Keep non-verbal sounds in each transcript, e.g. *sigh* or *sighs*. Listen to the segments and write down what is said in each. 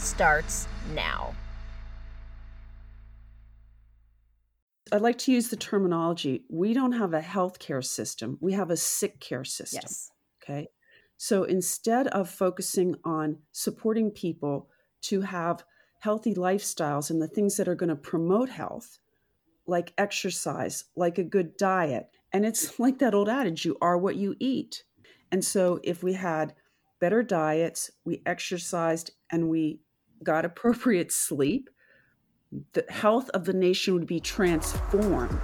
starts now. I'd like to use the terminology. We don't have a healthcare system, we have a sick care system. Yes. Okay. So instead of focusing on supporting people to have healthy lifestyles and the things that are going to promote health, like exercise, like a good diet, and it's *laughs* like that old adage you are what you eat. And so if we had better diets, we exercised, and we got appropriate sleep, the health of the nation would be transformed.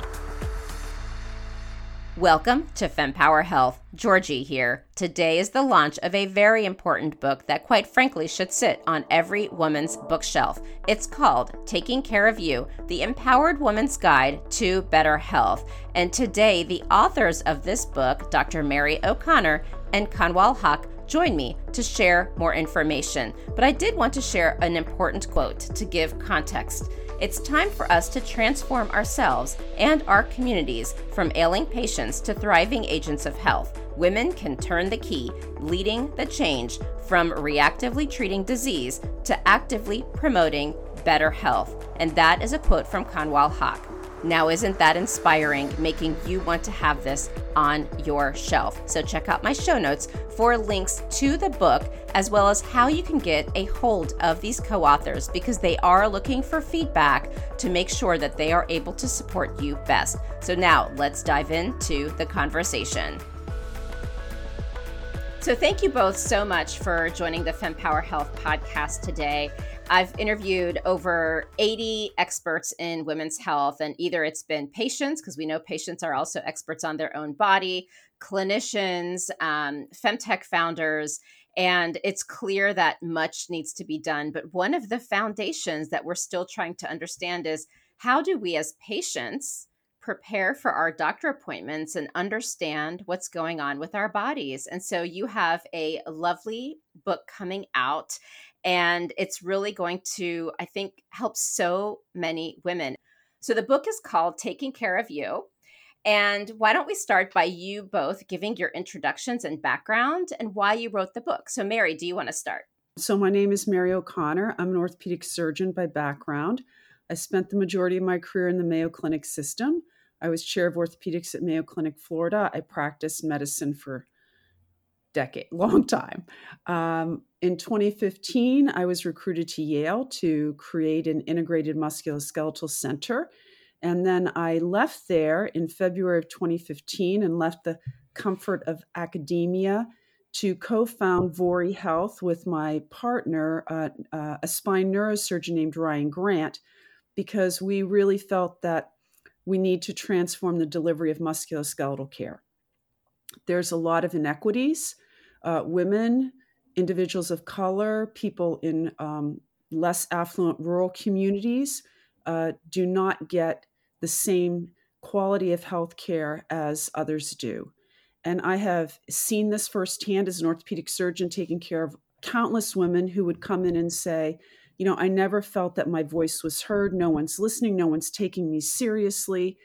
Welcome to FemPower Health. Georgie here. Today is the launch of a very important book that, quite frankly, should sit on every woman's bookshelf. It's called Taking Care of You The Empowered Woman's Guide to Better Health. And today, the authors of this book, Dr. Mary O'Connor and Kanwal Haq, join me to share more information. But I did want to share an important quote to give context. It's time for us to transform ourselves and our communities from ailing patients to thriving agents of health. Women can turn the key, leading the change from reactively treating disease to actively promoting better health. And that is a quote from Kanwal Haq. Now, isn't that inspiring, making you want to have this on your shelf? So, check out my show notes for links to the book as well as how you can get a hold of these co authors because they are looking for feedback to make sure that they are able to support you best. So, now let's dive into the conversation. So, thank you both so much for joining the FemPower Health podcast today. I've interviewed over 80 experts in women's health, and either it's been patients, because we know patients are also experts on their own body, clinicians, um, femtech founders, and it's clear that much needs to be done. But one of the foundations that we're still trying to understand is how do we as patients prepare for our doctor appointments and understand what's going on with our bodies. And so you have a lovely book coming out and it's really going to, I think, help so many women. So the book is called Taking Care of You. And why don't we start by you both giving your introductions and background and why you wrote the book? So, Mary, do you want to start? So, my name is Mary O'Connor. I'm an orthopedic surgeon by background. I spent the majority of my career in the Mayo Clinic system. I was chair of orthopedics at Mayo Clinic, Florida. I practiced medicine for decade, *laughs* long time. Um, in 2015, I was recruited to Yale to create an integrated musculoskeletal center. And then I left there in February of 2015 and left the comfort of academia to co found Vori Health with my partner, uh, uh, a spine neurosurgeon named Ryan Grant, because we really felt that we need to transform the delivery of musculoskeletal care. There's a lot of inequities uh, women, individuals of color, people in um, less affluent rural communities uh, do not get the same quality of health care as others do. And I have seen this firsthand as an orthopedic surgeon taking care of countless women who would come in and say, you know, I never felt that my voice was heard. No one's listening. No one's taking me seriously.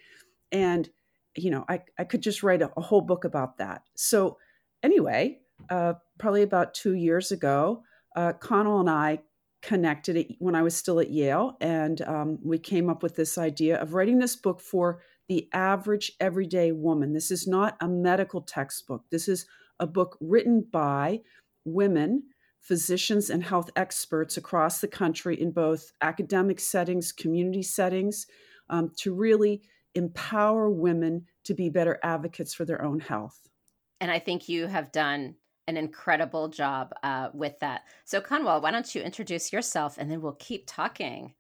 And, you know, I, I could just write a, a whole book about that. So, anyway, uh, probably about two years ago, uh, Kanwal and I connected when I was still at Yale, and um, we came up with this idea of writing this book for the average everyday woman. This is not a medical textbook. This is a book written by women, physicians, and health experts across the country in both academic settings, community settings, um, to really empower women to be better advocates for their own health. And I think you have done an incredible job uh, with that. So, Kanwal, why don't you introduce yourself and then we'll keep talking.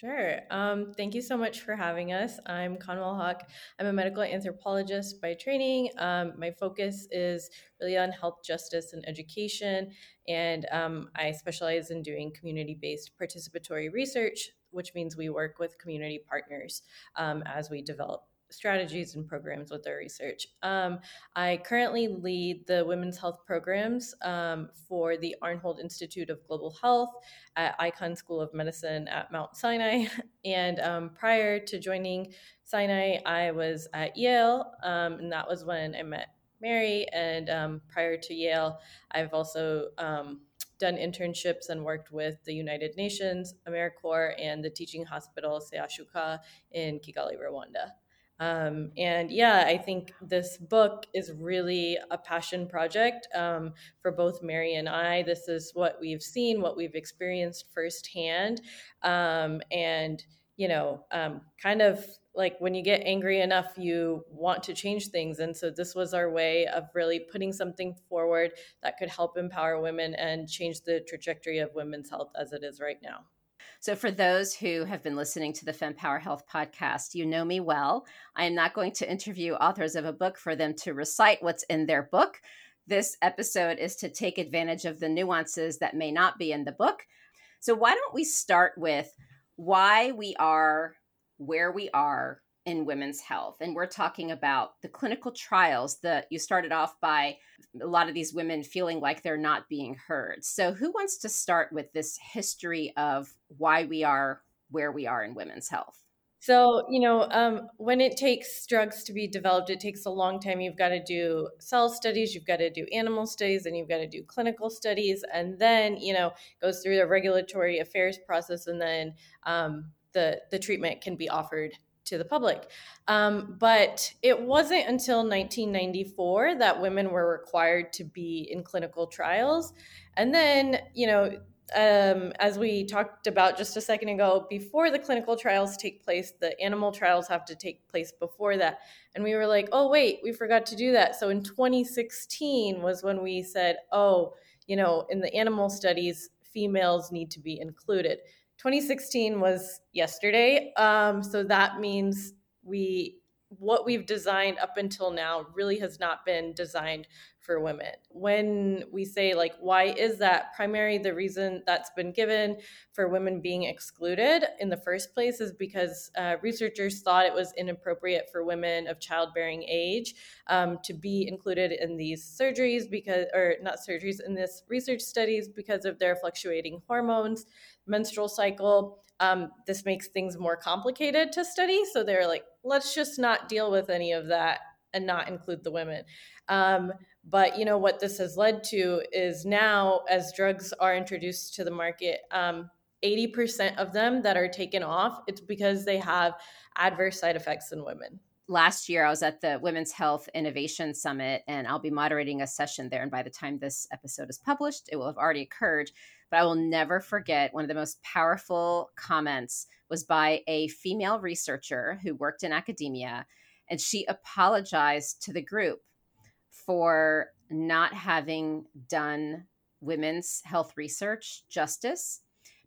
Sure. Um, thank you so much for having us. I'm Kanwal Haq. I'm a medical anthropologist by training. Um, my focus is really on health justice and education, and um, I specialize in doing community based participatory research, which means we work with community partners um, as we develop strategies and programs with their research. Um, I currently lead the women's health programs um, for the Arnhold Institute of Global Health at Icahn School of Medicine at Mount Sinai. *laughs* And um, prior to joining Sinai, I was at Yale, um, and that was when I met Mary. And um, prior to Yale, I've also um, done internships and worked with the United Nations, AmeriCorps, and the teaching hospital Seashuka in Kigali, Rwanda. Um, and yeah, I think this book is really a passion project um, for both Mary and I. This is what we've seen, what we've experienced firsthand. Um, and, you know, um, kind of like when you get angry enough, you want to change things. And so this was our way of really putting something forward that could help empower women and change the trajectory of women's health as it is right now. So, for those who have been listening to the FemPower Health podcast, you know me well. I am not going to interview authors of a book for them to recite what's in their book. This episode is to take advantage of the nuances that may not be in the book. So, why don't we start with why we are where we are in women's health and we're talking about the clinical trials that you started off by a lot of these women feeling like they're not being heard. So who wants to start with this history of why we are where we are in women's health? So you know um, when it takes drugs to be developed it takes a long time. You've got to do cell studies you've got to do animal studies and you've got to do clinical studies and then you know goes through the regulatory affairs process and then um, the the treatment can be offered to the public. Um, but it wasn't until 1994 that women were required to be in clinical trials. And then, you know, um, as we talked about just a second ago, before the clinical trials take place, the animal trials have to take place before that. And we were like, oh, wait, we forgot to do that. So in 2016 was when we said, oh, you know, in the animal studies, females need to be included. 2016 was yesterday. Um, so that means we what we've designed up until now really has not been designed for women. When we say, like, why is that? Primary, the reason that's been given for women being excluded in the first place is because uh, researchers thought it was inappropriate for women of childbearing age um, to be included in these surgeries because, or not surgeries, in this research studies because of their fluctuating hormones menstrual cycle. Um, this makes things more complicated to study. So they're like, let's just not deal with any of that and not include the women. Um, but you know what this has led to is now, as drugs are introduced to the market, um, 80% of them that are taken off, it's because they have adverse side effects in women. Last year, I was at the Women's Health Innovation Summit, and I'll be moderating a session there. And by the time this episode is published, it will have already occurred but I will never forget one of the most powerful comments was by a female researcher who worked in academia. And she apologized to the group for not having done women's health research justice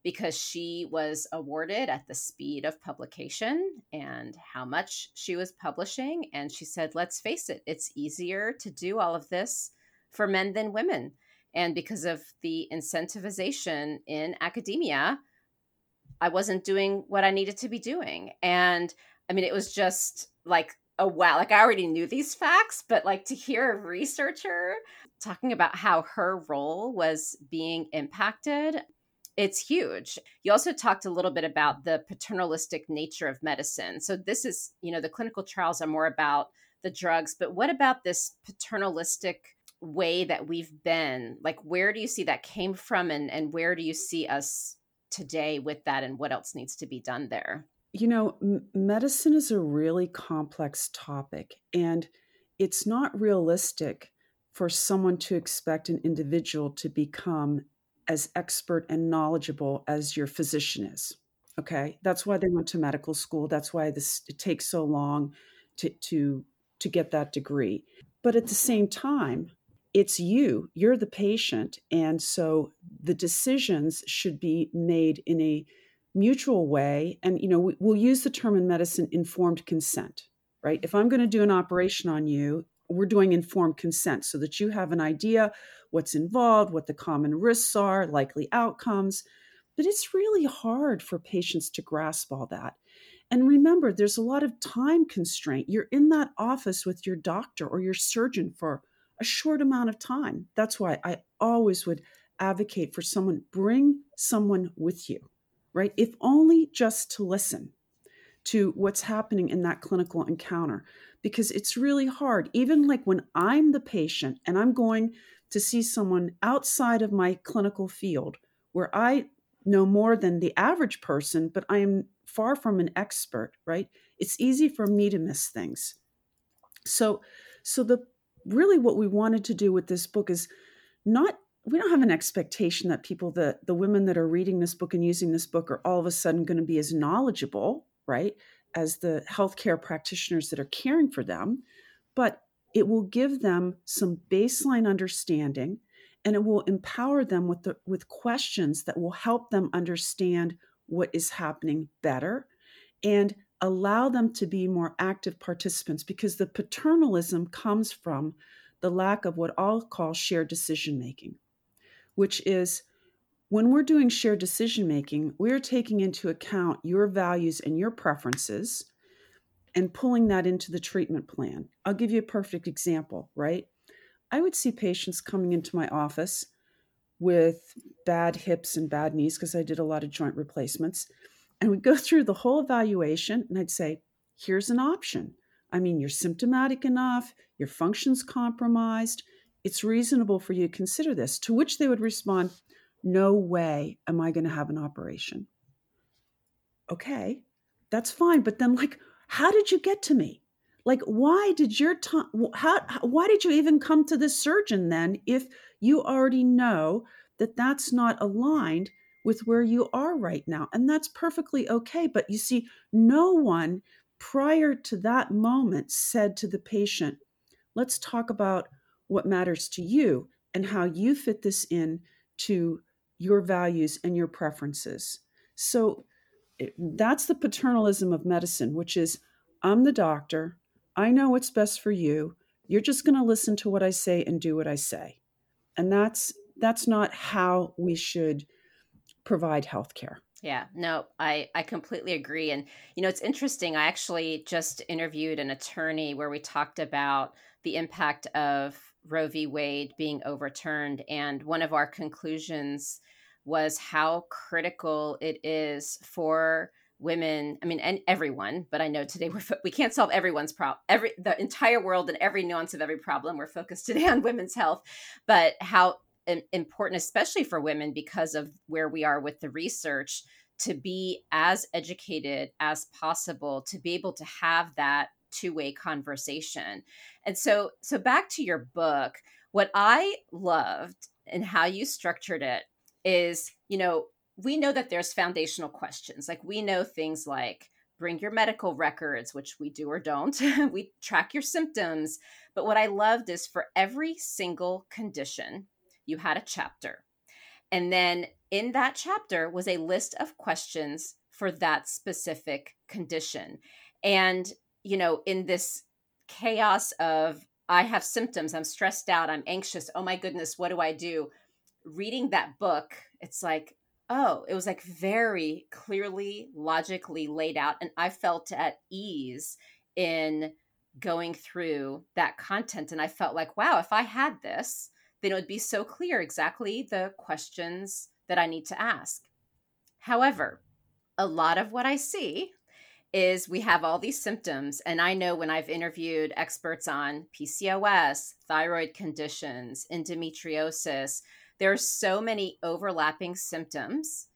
because she was awarded at the speed of publication and how much she was publishing. And she said, let's face it, it's easier to do all of this for men than women. And because of the incentivization in academia, I wasn't doing what I needed to be doing. And I mean, it was just like, oh, wow. Like I already knew these facts, but like to hear a researcher talking about how her role was being impacted, it's huge. You also talked a little bit about the paternalistic nature of medicine. So this is, you know, the clinical trials are more about the drugs, but what about this paternalistic way that we've been like where do you see that came from and and where do you see us today with that and what else needs to be done there? You know m- medicine is a really complex topic and it's not realistic for someone to expect an individual to become as expert and knowledgeable as your physician is okay? That's why they went to medical school. That's why this it takes so long to to to get that degree. But at the same time it's you you're the patient and so the decisions should be made in a mutual way and you know we, we'll use the term in medicine informed consent right? If i'm going to do an operation on you we're doing informed consent so that you have an idea what's involved what the common risks are likely outcomes but it's really hard for patients to grasp all that. And remember there's a lot of time constraint. You're in that office with your doctor or your surgeon for a short amount of time that's why i always would advocate for someone bring someone with you right? If only just to listen to what's happening in that clinical encounter, because it's really hard. Even like when I'm the patient and I'm going to see someone outside of my clinical field where I know more than the average person, but I am far from an expert, right? It's easy for me to miss things. So, so the really what we wanted to do with this book is not we don't have an expectation that people the the women that are reading this book and using this book are all of a sudden going to be as knowledgeable right as the healthcare practitioners that are caring for them. But it will give them some baseline understanding and it will empower them with the with questions that will help them understand what is happening better. And allow them to be more active participants because the paternalism comes from the lack of what I'll call shared decision making which is when we're doing shared decision making, we're taking into account your values and your preferences and pulling that into the treatment plan. I'll give you a perfect example, right? I would see patients coming into my office with bad hips and bad knees because I did a lot of joint replacements. And we'd go through the whole evaluation and I'd say, here's an option. I mean, you're symptomatic enough, your function's compromised, it's reasonable for you to consider this. To which they would respond, No way am I going to have an operation. Okay, that's fine. But then, like, how did you get to me? Like, why did your time, how, why did you even come to this surgeon then if you already know that that's not aligned with where you are right now? And that's perfectly okay. But you see, no one prior to that moment said to the patient, let's talk about what matters to you and how you fit this in to your values and your preferences. So eh, that's the paternalism of medicine, which is I'm the doctor, I know what's best for you. You're just going to listen to what I say and do what I say. And that's that's not how we should provide health care. Yeah, no, I, I completely agree. And, you know, it's interesting. I actually just interviewed an attorney where we talked about the impact of Roe v. Wade being overturned. And one of our conclusions was how critical it is for women i mean and everyone but i know today we're we can't solve everyone's problem every the entire world and every nuance of every problem we're focused today *laughs* on women's health but how important especially for women because of where we are with the research to be as educated as possible to be able to have that two-way conversation. And so so back to your book, what I loved and how you structured it is, you know, we know that there's foundational questions. Like we know things like bring your medical records, which we do or don't. *laughs* we track your symptoms. But what I loved is for every single condition, you had a chapter. And then in that chapter was a list of questions for that specific condition. And you know, in this chaos of I have symptoms, I'm stressed out, I'm anxious, oh my goodness, what do I do? Reading that book, it's like, oh, it was like very clearly, logically laid out. And I felt at ease in going through that content. And I felt like, wow, if I had this, then it would be so clear exactly the questions that I need to ask. However, a lot of what I see is we have all these symptoms. And I know when I've interviewed experts on PCOS, thyroid conditions, endometriosis, there are so many overlapping symptoms.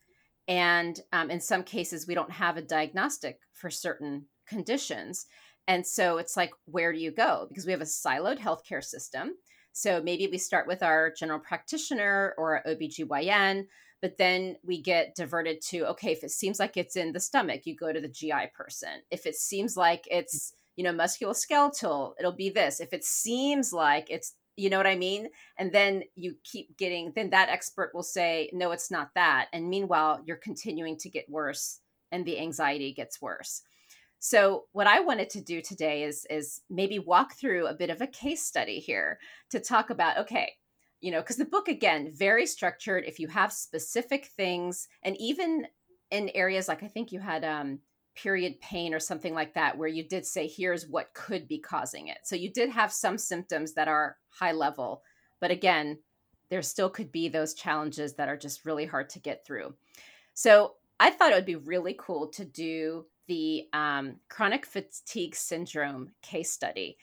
And um, in some cases, we don't have a diagnostic for certain conditions. And so it's like, where do you go? Because we have a siloed healthcare system. So maybe we start with our general practitioner or OBGYN but then we get diverted to okay if it seems like it's in the stomach you go to the gi person if it seems like mm. it's you know musculoskeletal it'll be this if it seems like it's You know what I mean? And then you keep getting, then that expert will say, no, it's not that. And meanwhile, you're continuing to get worse and the anxiety gets worse. So what I wanted to do today is is maybe walk through a bit of a case study here to talk about okay, you know, because the book again very structured. If you have specific things, and even in areas like I think you had um, period pain or something like that, where you did say here's what could be causing it. So you did have some symptoms that are high level, but again, there still could be those challenges that are just really hard to get through. So I thought it would be really cool to do the um, chronic fatigue syndrome case study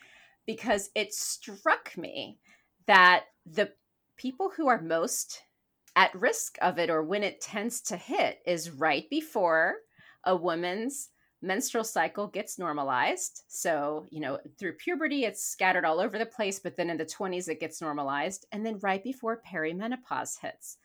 because it struck me that the people who are most at risk of it or when it tends to hit is right before a woman's menstrual cycle gets normalized. So, you know, through puberty, it's scattered all over the place, but then in the 20s, it gets normalized. And then right before perimenopause hits.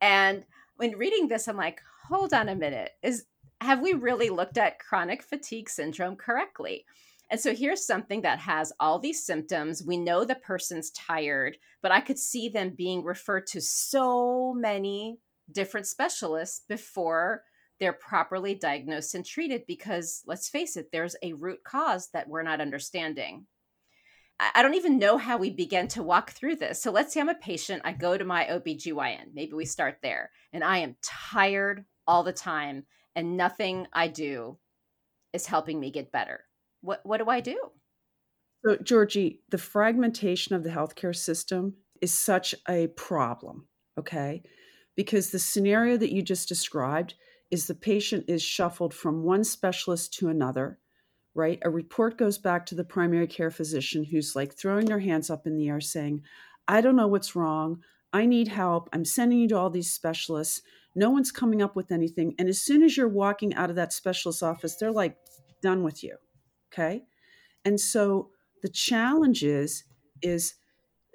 And when reading this, I'm like, hold on a minute. Is have we really looked at chronic fatigue syndrome correctly? And so here's something that has all these symptoms. We know the person's tired, but I could see them being referred to so many different specialists before they're properly diagnosed and treated because let's face it, there's a root cause that we're not understanding. I don't even know how we begin to walk through this. So let's say I'm a patient, I go to my OBGYN. Maybe we start there. And I am tired all the time and nothing I do is helping me get better. What what do I do? So Georgie, the fragmentation of the healthcare system is such a problem, okay? Because the scenario that you just described is the patient is shuffled from one specialist to another, right? A report goes back to the primary care physician who's like throwing their hands up in the air saying, I don't know what's wrong. I need help. I'm sending you to all these specialists. No one's coming up with anything. And as soon as you're walking out of that specialist office, they're like done with you. Okay. And so the challenge is, is,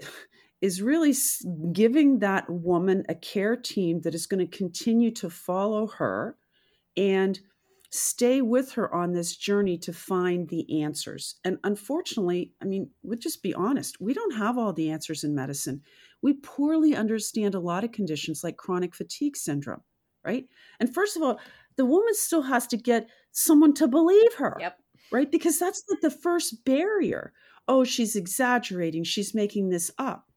*sighs* is really giving that woman a care team that is going to continue to follow her and stay with her on this journey to find the answers. And unfortunately, I mean, we'll just be honest, we don't have all the answers in medicine we poorly understand a lot of conditions like chronic fatigue syndrome, right? And first of all, the woman still has to get someone to believe her. Yep. Right? Because that's like the first barrier. Oh, she's exaggerating. She's making this up.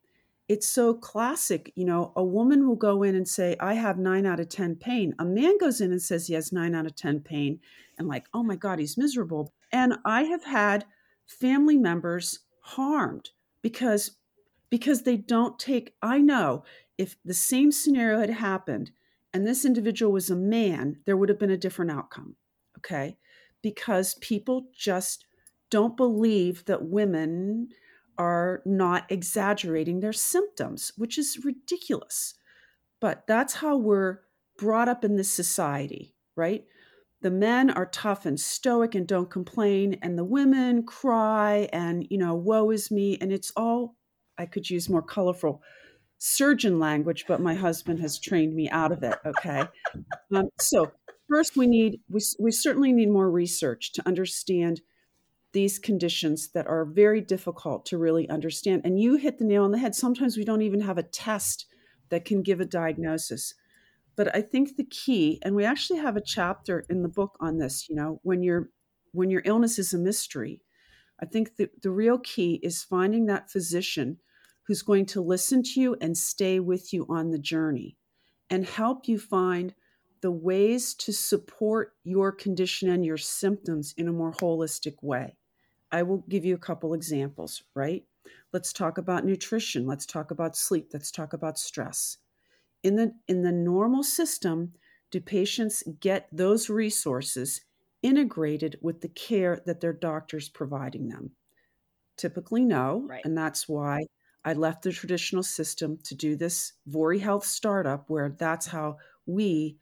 It's so classic. You know, a woman will go in and say, I have nine out of 10 pain. A man goes in and says he has nine out of 10 pain and, like, oh my God, he's miserable. And I have had family members harmed because because they don't take i know if the same scenario had happened and this individual was a man there would have been a different outcome okay? Because people just don't believe that women are not exaggerating their symptoms which is ridiculous. But that's how we're brought up in this society right? The men are tough and stoic and don't complain and the women cry and you know woe is me and it's all I could use more colorful surgeon language, but my husband has trained me out of it. Okay. *laughs* Um, so, first, we need, we, we certainly need more research to understand these conditions that are very difficult to really understand. And you hit the nail on the head. Sometimes we don't even have a test that can give a diagnosis. But I think the key, and we actually have a chapter in the book on this, you know, when your when your illness is a mystery, I think the, the real key is finding that physician who's going to listen to you and stay with you on the journey and help you find the ways to support your condition and your symptoms in a more holistic way. I will give you a couple examples, right? Let's talk about nutrition, let's talk about sleep, let's talk about stress. In the in the normal system, do patients get those resources integrated with the care that their doctor's providing them? Typically no, right. and that's why I left the traditional system to do this Vori Health startup where that's how we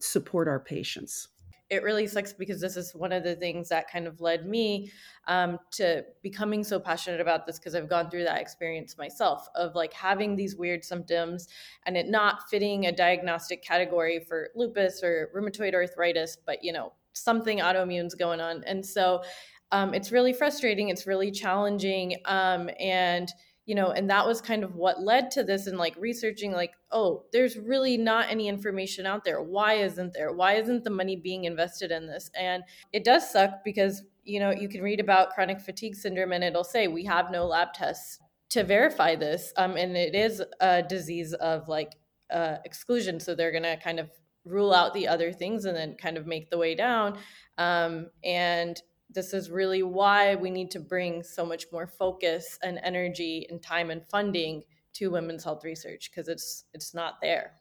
support our patients. It really sucks because this is one of the things that kind of led me um, to becoming so passionate about this because I've gone through that experience myself of like having these weird symptoms and it not fitting a diagnostic category for lupus or rheumatoid arthritis, but you know, something autoimmune's going on. And so um, it's really frustrating. It's really challenging. Um, and you know and that was kind of what led to this and like researching like oh there's really not any information out there. Why isn't there? Why isn't the money being invested in this? And it does suck because you know you can read about chronic fatigue syndrome and it'll say we have no lab tests to verify this. Um, and it is a disease of like uh, exclusion so they're going to kind of rule out the other things and then kind of make the way down. Um, and this is really why we need to bring so much more focus and energy and time and funding to women's health research because it's it's not there.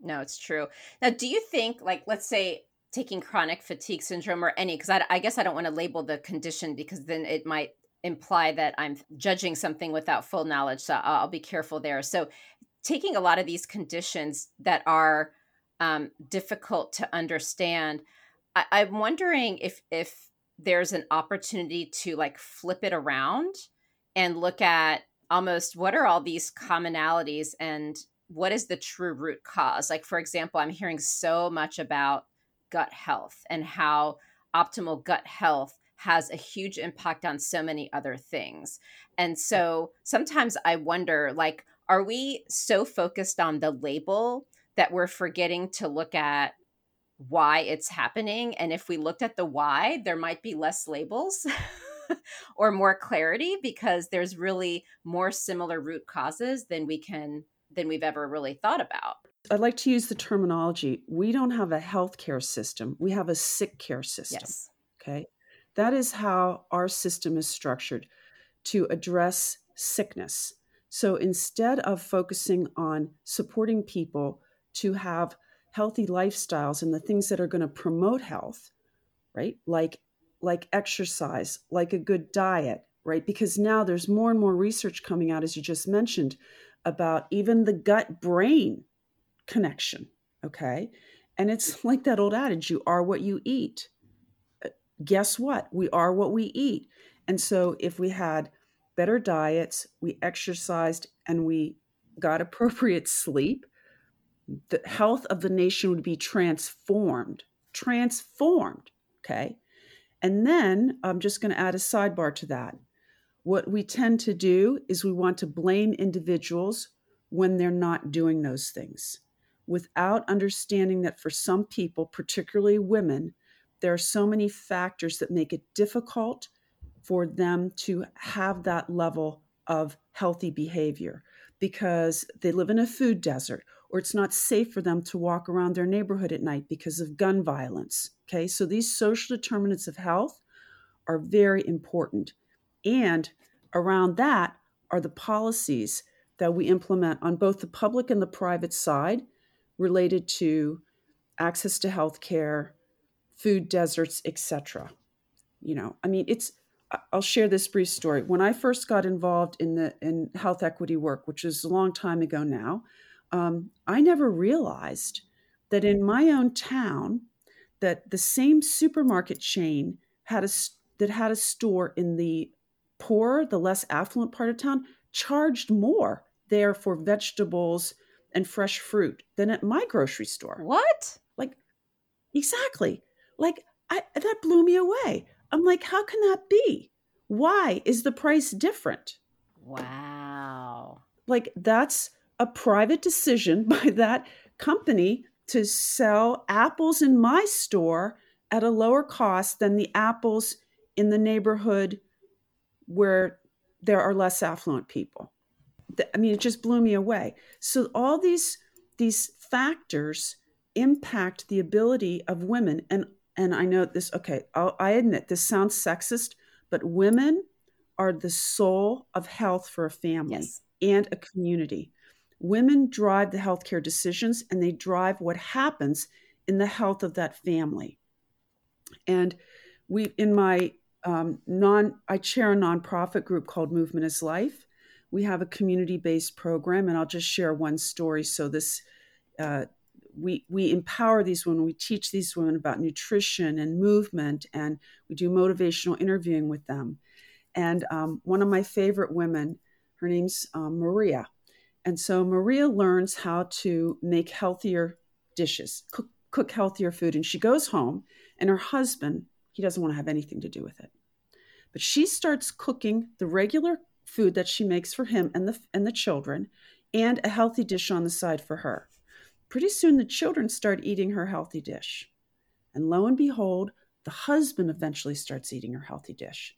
No it's true. Now do you think like let's say taking chronic fatigue syndrome or any because I, I guess i don't want to label the condition because then it might imply that i'm judging something without full knowledge so i'll, be careful there. So taking a lot of these conditions that are um, difficult to understand I, i'm wondering if if there's an opportunity to like flip it around and look at almost what are all these commonalities and what is the true root cause? Like for example i'm hearing so much about gut health and how optimal gut health has a huge impact on so many other things. And so sometimes i wonder like are we so focused on the label that we're forgetting to look at why it's happening. And if we looked at the why, there might be less labels *laughs* or more clarity because there's really more similar root causes than we can than we've ever really thought about. I'd like to use the terminology. We don't have a healthcare system. We have a sick care system. Yes. Okay. That is how our system is structured to address sickness. So instead of focusing on supporting people to have healthy lifestyles and the things that are going to promote health, right? Like like exercise, like a good diet, right? Because now there's more and more research coming out as you just mentioned about even the gut brain connection, okay? And it's *laughs* like that old adage, you are what you eat. Uh, guess what? We are what we eat. And so if we had better diets, we exercised and we got *laughs* appropriate sleep, the health of the nation would be transformed. Transformed. Okay. And then I'm just going to add a sidebar to that. What we tend to do is we want to blame individuals when they're not doing those things without understanding that for some people, particularly women, there are so many factors that make it difficult for them to have that level of healthy behavior because they live in a food desert or it's not safe for them to walk around their neighborhood at night because of gun violence. Okay, so these social determinants of health are very important. And around that are the policies that we implement on both the public and the private side related to access to health care, food deserts, etc. You know, I mean, it's I'll share this brief story. When I first got involved in the in health equity work, which is a long time ago now, um, I never realized that in my own town, that the same supermarket chain had a that had a store in the poor, the less affluent part of town, charged more there for vegetables and fresh fruit than at my grocery store. What? Like, exactly. Like I, that blew me away. I'm like, how can that be? Why is the price different? Wow. Like that's a private decision *laughs* by that company to sell apples in my store at a lower cost than the apples in the neighborhood where there are less affluent people. I mean, it just blew me away. So all these these factors impact the ability of women, and and I know this. Okay, I'll, I admit this sounds sexist, but women are the soul of health for a family yes. and a community. Women drive the healthcare decisions and they drive what happens in the health of that family. And we, in my um, non, I chair a nonprofit group called Movement is Life. We have a community based program, and I'll just share one story. So this, uh, we we empower these women. We teach these women about nutrition and movement, and we do motivational interviewing with them. And um, one of my favorite women, her name's um, Maria, and so Maria learns how to make healthier dishes, cook, cook healthier food. And she goes home, and her husband, he doesn't want to have anything to do with it. But she starts cooking the regular food that she makes for him and the and the children and a healthy dish on the side for her. Pretty soon the children start eating her healthy dish. And lo and behold, the husband eventually starts eating her healthy dish.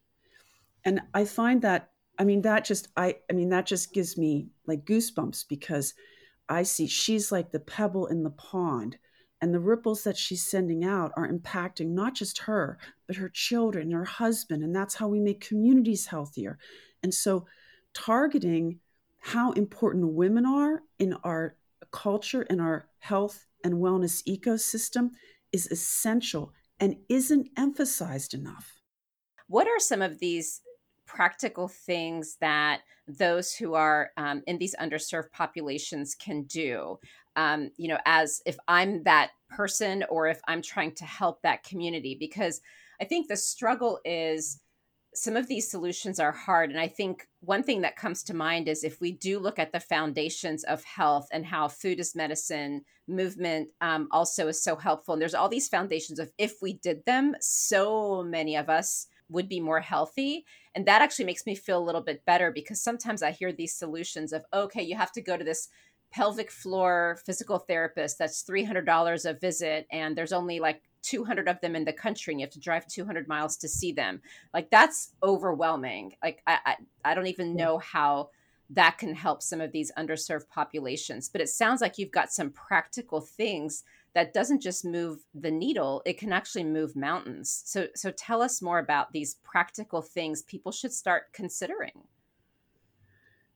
And I find that I mean that just I I mean that just gives me like goosebumps because I see she's like the pebble in the pond and the ripples that she's sending out are impacting not just her but her children her husband and that's how we make communities healthier. And so targeting how important women are in our culture in our health and wellness ecosystem is essential and isn't emphasized enough. What are some of these practical things that those who are um, in these underserved populations can do. Um, you know as if i'm that person or if i'm trying to help that community because i think the struggle is some of these solutions are hard and i think one thing that comes to mind is if we do look at the foundations of health and how food is medicine movement um, also is so helpful and there's all these foundations of if we did them so many of us would be more healthy. And that actually makes me feel a little bit better because sometimes I hear these solutions of, okay, you have to go to this pelvic floor physical therapist that's $300 a visit and there's only like 200 of them in the country and you have to drive 200 miles to see them like that's overwhelming like i i, I don't even know how that can help some of these underserved populations but it sounds like you've got some practical things that doesn't just move the needle it can actually move mountains so so tell us more about these practical things people should start considering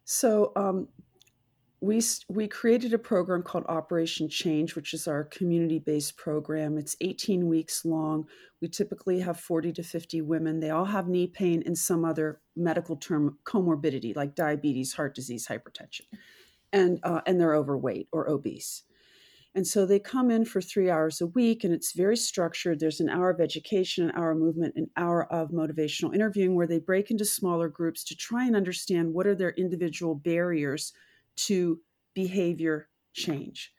so um, we we created a program called Operation Change, which is our community-based program. It's 18 weeks long. We typically have 40 to 50 women. They all have knee pain and some other medical term comorbidity, like diabetes, heart disease, hypertension, and uh, and they're overweight or obese. And so they come in for three hours a week, and it's very structured. There's an hour of education, an hour of movement, an hour of motivational interviewing where they break into smaller groups to try and understand what are their individual barriers to behavior change.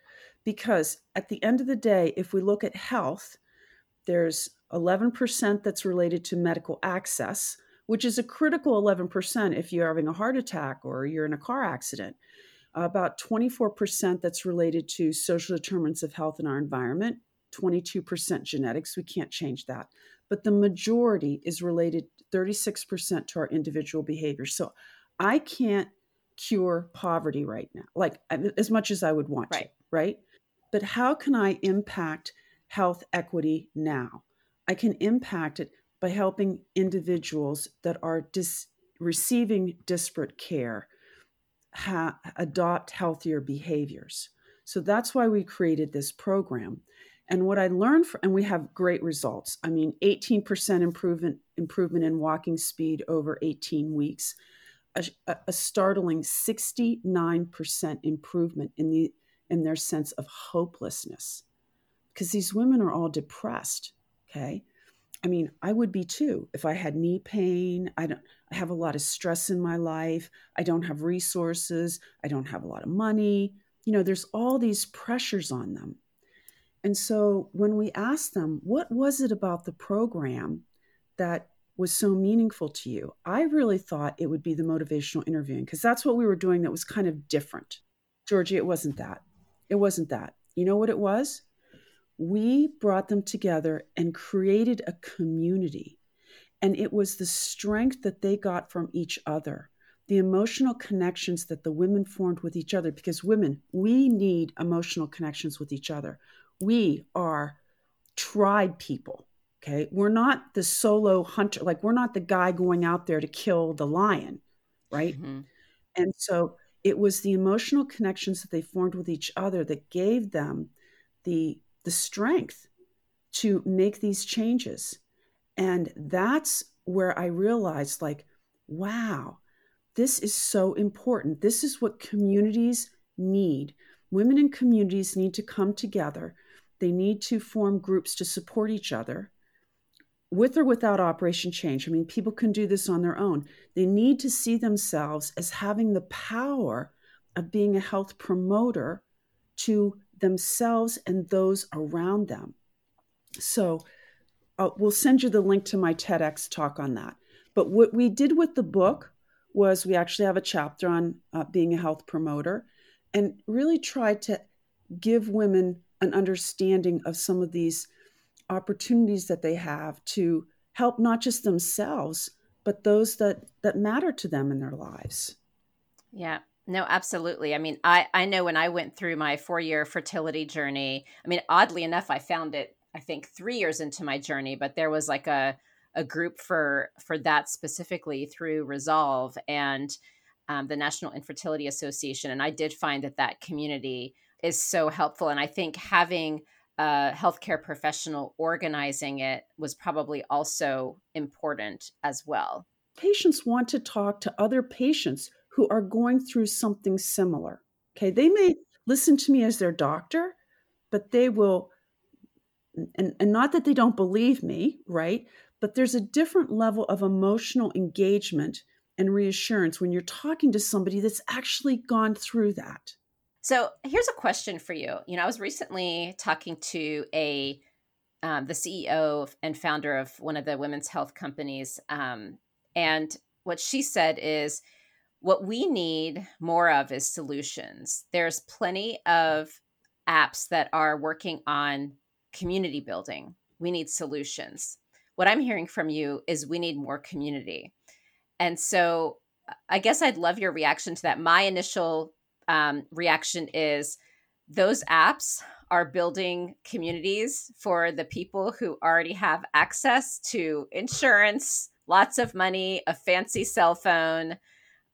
Because at the end of the day, if we look at health, there's 11% that's related to medical access, which is a critical 11% if you're having a heart attack or you're in a car accident about 24% that's related to social determinants of health in our environment, 22% genetics. We can't change that. But the majority is related 36% to our individual behavior. So I can't cure poverty right now, like as much as I would want right. to, right? But how can I impact health equity now? I can impact it by helping individuals that are dis- receiving disparate care ha- adopt healthier behaviors. So that's why we created this program. And what I learned, for, and we have great results. I mean, 18% improvement improvement in walking speed over 18 weeks, a, a startling 69% improvement in the in their sense of hopelessness, because these women are all depressed. Okay, I mean, I would be too if I had knee pain. I don't I have a lot of stress in my life. I don't have resources. I don't have a lot of money. You know, there's all these pressures on them. And so when we asked them, what was it about the program that was so meaningful to you? I really thought it would be the motivational interviewing because that's what we were doing that was kind of different. Georgie, it wasn't that. It wasn't that. You know what it was? We brought them together and created a community. And it was the strength that they got from each other, the emotional connections that the women formed with each other. Because women, we need emotional connections with each other. We are tribe people. Okay. We're not the solo hunter, like, we're not the guy going out there to kill the lion. Right. Mm-hmm. And so it was the emotional connections that they formed with each other that gave them the the strength to make these changes. And that's where I realized, like, wow, this is so important. This is what communities need. Women in communities need to come together. They need to form groups to support each other with or without Operation Change. I mean, people can do this on their own. They need to see themselves as having the power of being a health promoter to themselves and those around them. So uh, we'll send you the link to my TEDx talk on that. But what we did with the book was we actually have a chapter on uh, being a health promoter and really tried to give women an understanding of some of these opportunities that they have to help not just themselves but those that that matter to them in their lives yeah no absolutely. I mean i i know when i went through my four year fertility journey i mean oddly enough i found it i think three years into my journey but there was like a a group for for that specifically through resolve and um, the national infertility association and i did find that that community is so helpful and i think having a healthcare professional organizing it was probably also important as well. Patients want to talk to other patients who are going through something similar okay they may listen to me as their doctor but they will and, and not that they don't believe me right but there's a different level of emotional engagement and reassurance when you're talking to somebody that's actually gone through that. So here's a question for you. You know, I was recently talking to a um, the CEO and founder of one of the women's health companies, um, and what she said is, what we need more of is solutions. There's plenty of apps that are working on community building. We need solutions what I'm hearing from you is we need more community. And so I guess I'd love your reaction to that. My initial um, reaction is those apps are building communities for the people who already have access to insurance, lots of money, a fancy cell phone,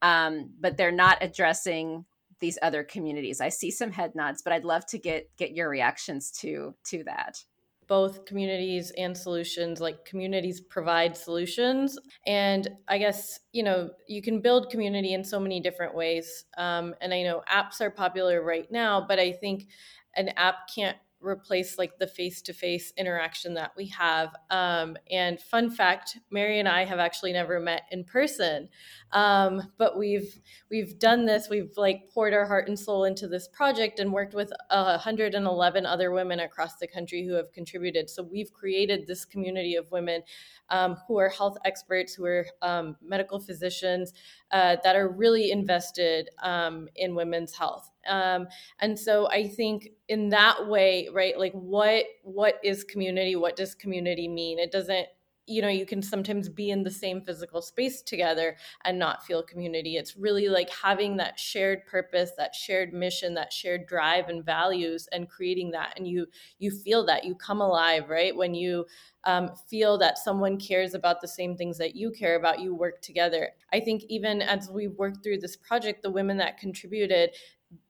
um, but they're not addressing these other communities. I see some head nods, but I'd love to get get your reactions to to that both communities and solutions like communities provide solutions and i guess you know you can build community in so many different ways um, and i know apps are popular right now but i think an app can't replace like the face-to-face interaction that we have. Um, and fun fact mary and i have actually never met in person. Um, but we've we've done this we've like poured our heart and soul into this project and worked with 111 other women across the country who have contributed. So we've created this community of women um, who are health experts who are um, medical physicians uh, that are really invested um, in women's health. Um, and so i think in that way right like what what is community what does community mean? It doesn't you know you can sometimes be in the same physical space together and not feel community. It's really like having that shared purpose that shared mission that shared drive and values and creating that and you you feel that you come alive right? When you um, feel that someone cares about the same things that you care about you work together. I think even as we worked through this project the women that contributed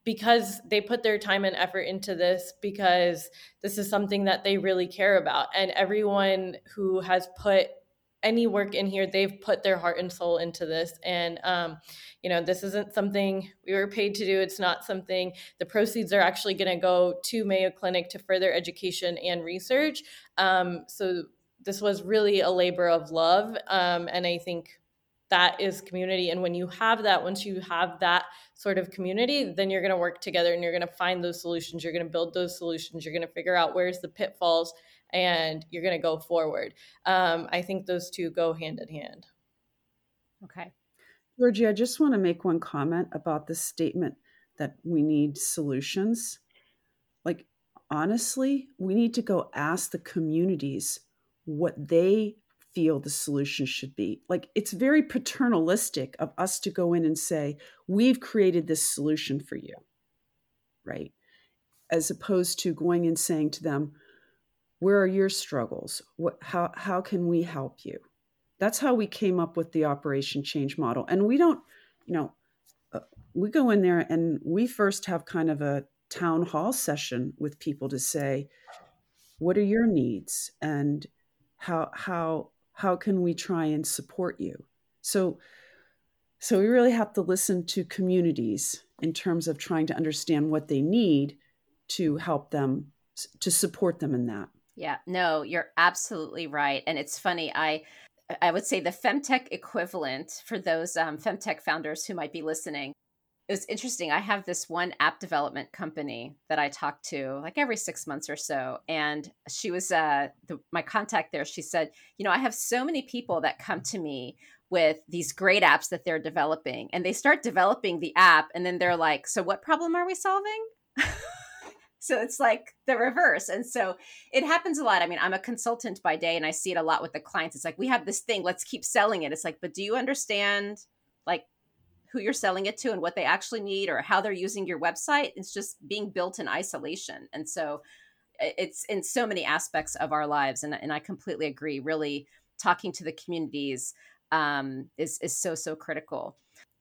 because they put their time and effort into this because this is something that they really care about. And everyone who has put any work in here they've put their heart and soul into this. And um, you know this isn't something we were paid to do. It's not something the proceeds are actually going to go to mayo clinic to further education and research. Um, so this was really a labor of love um, and i think that is community and when you have that once you have that sort of community then you're going to work together and you're going to find those solutions you're going to build those solutions you're going to figure out where's the pitfalls and you're going to go forward. Um, i think those two go hand in hand. Okay. Georgie i just want to make one comment about the statement that we need solutions. Like honestly we need to go ask the communities what they feel the solution should be. Like it's very paternalistic of us to go in and say, we've created this solution for you, right? As opposed to going and saying to them, where are your struggles? What, how, how can we help you? That's how we came up with the Operation Change model. And we don't, you know, uh, we go in there and we first have kind of a town hall session with people to say, what are your needs? And how, how how can we try and support you? So so we really have to listen to communities in terms of trying to understand what they need to help them to support them in that. Yeah no you're absolutely right and it's funny i i would say the femtech equivalent for those um, femtech founders who might be listening it was interesting. I have this one app development company that I talk to like every six months or so. And she was uh, the, my contact there. She said, You know, I have so many people that come to me with these great apps that they're developing and they start developing the app and then they're like so what problem are we solving *laughs* so it's like the reverse and so it happens a lot i mean i'm a consultant by day and i see it a lot with the clients it's like we have this thing let's keep selling it it's like but do you understand like who you're selling it to and what they actually need or how they're using your website it's just being built in isolation and so it's in so many aspects of our lives and, and i completely agree really talking to the communities um, is is so so critical.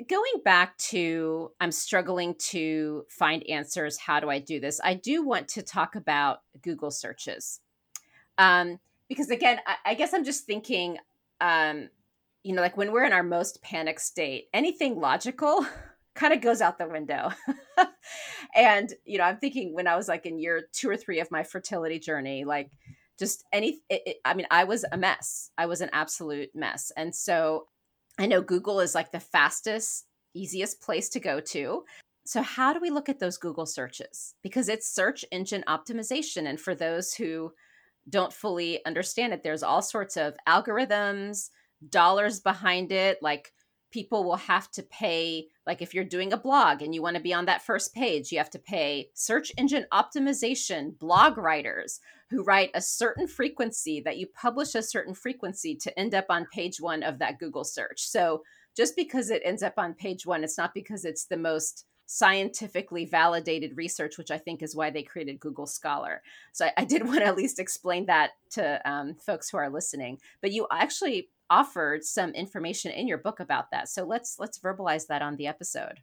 Going back to I'm struggling to find answers. How do I do this? I do want to talk about Google searches, um, because again, I, I guess I'm just thinking, um, you know, like when we're in our most panic state, anything logical *laughs* kind of goes out the window. *laughs* and you know, I'm thinking when I was like in year two or three of my fertility journey, like just any it, it, i mean i was a mess. I was an absolute mess. And so i know google is like the fastest easiest place to go to. So how do we look at those google searches? Because it's search engine optimization. And for those who don't fully understand it there's all sorts of algorithms dollars behind it like people will have to pay like if you're doing a blog and you want to be on that first page you have to pay search engine optimization blog writers who write a certain frequency that you publish a certain frequency to end up on page 1 of that Google search so just because it ends up on page 1 it's not because it's the most scientifically validated research, which I think is why they created Google Scholar. So I, I did *laughs* want to at least explain that to um, folks who are listening. But you actually offered some information in your book about that. So let's let's verbalize that on the episode.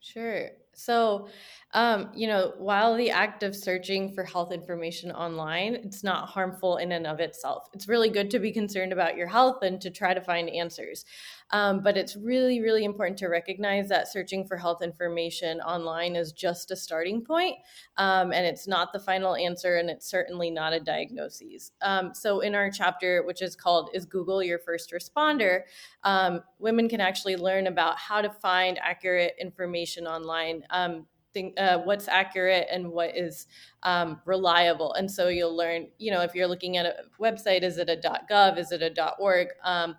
Sure. So, um, you know, while the act of searching for health information online, it's not harmful in and of itself. It's really good to be concerned about your health and to try to find answers. Um, but it's really, really important to recognize that searching for health information online is just a starting point, um, and it's not the final answer, and it's certainly not a diagnosis. Um, so, in our chapter, which is called "Is Google Your First Responder," um, women can actually learn about how to find accurate information online. Um, Think, uh, what's accurate and what is um, reliable. And so you'll learn, you know, if you're looking at a website, is it a .gov, is it a .org? Um,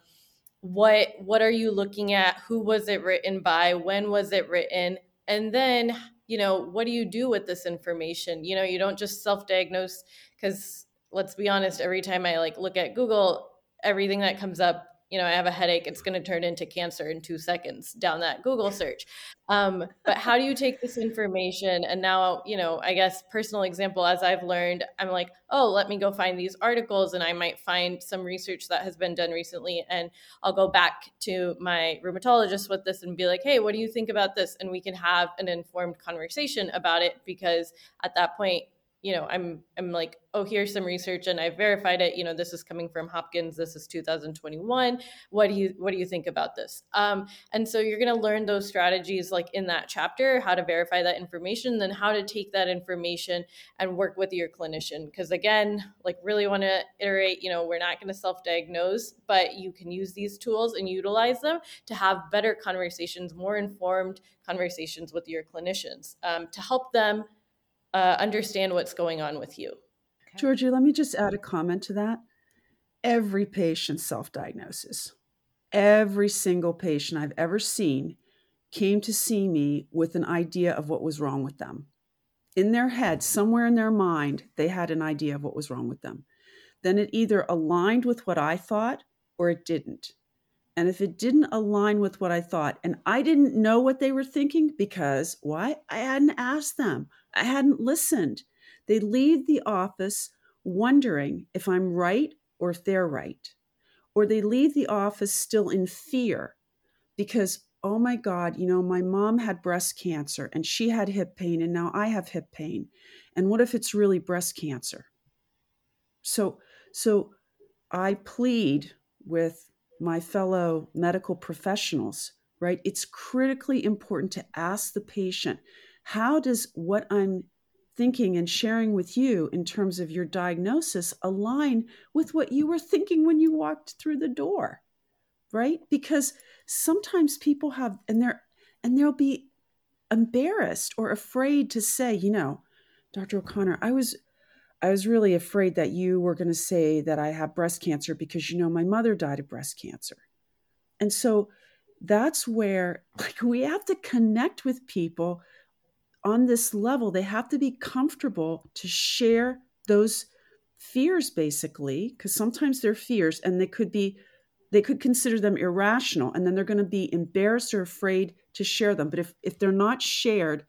what what are you looking at? Who was it written by? When was it written? And then you know what do you do with this information? You know you don't just self-diagnose because let's be honest every time i like look at google everything that comes up you know, I have a headache, it's going to turn into cancer in two seconds down that Google search. Um, but how do you take this information? And now, you know, I guess personal example, as I've learned, I'm like, oh, let me go find these articles and I might find some research that has been done recently. And I'll go back to my rheumatologist with this and be like, hey, what do you think about this? And we can have an informed conversation about it because at that point, you know i'm i'm like oh here's some research and i verified it. You know this is coming from hopkins. This is 2021 what do you what do you think about this? Um, and so you're going to learn those strategies like in that chapter how to verify that information then how to take that information and work with your clinician. Because again like really want to iterate you know we're not going to self-diagnose but you can use these tools and utilize them to have better conversations more informed conversations with your clinicians um, to help them uh, understand what's going on with you. Okay. Georgie, let me just add a comment to that. Every patient self diagnosis, every single patient I've ever seen came to see me with an idea of what was wrong with them. In their head, somewhere in their mind, they had an idea of what was wrong with them. Then it either aligned with what I thought or it didn't. And if it didn't align with what I thought, and I didn't know what they were thinking because why? I hadn't asked them, I hadn't listened. They leave the office wondering if I'm right or if they're right. Or they leave the office still in fear because, oh my God, you know, my mom had breast cancer and she had hip pain and now I have hip pain. And what if it's really breast cancer? So, so I plead with my fellow medical professionals, right? It's critically important to ask the patient how does what I'm thinking and sharing with you in terms of your diagnosis align with what you were thinking when you walked through the door? Right? Because sometimes people have, and they're, and they'll be embarrassed or afraid to say, you know, Dr. O'Connor, I was I was really afraid that you were going to say that I have breast cancer because you know my mother died of breast cancer. And so that's where *laughs* like we have to connect with people on this level. They have to be comfortable to share those fears basically because sometimes they're fears and they could be they could consider them irrational and then they're going to be embarrassed or afraid to share them but if if they're not shared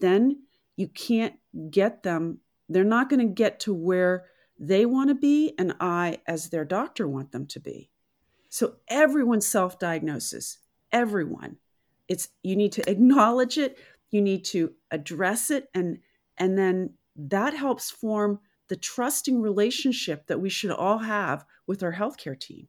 then you can't get them they're not going to get to where they want to be and i as their doctor want them to be. So everyone self-diagnoses everyone. It's you need to acknowledge it you need to address it and and then that helps form the trusting relationship that we should all have with our healthcare team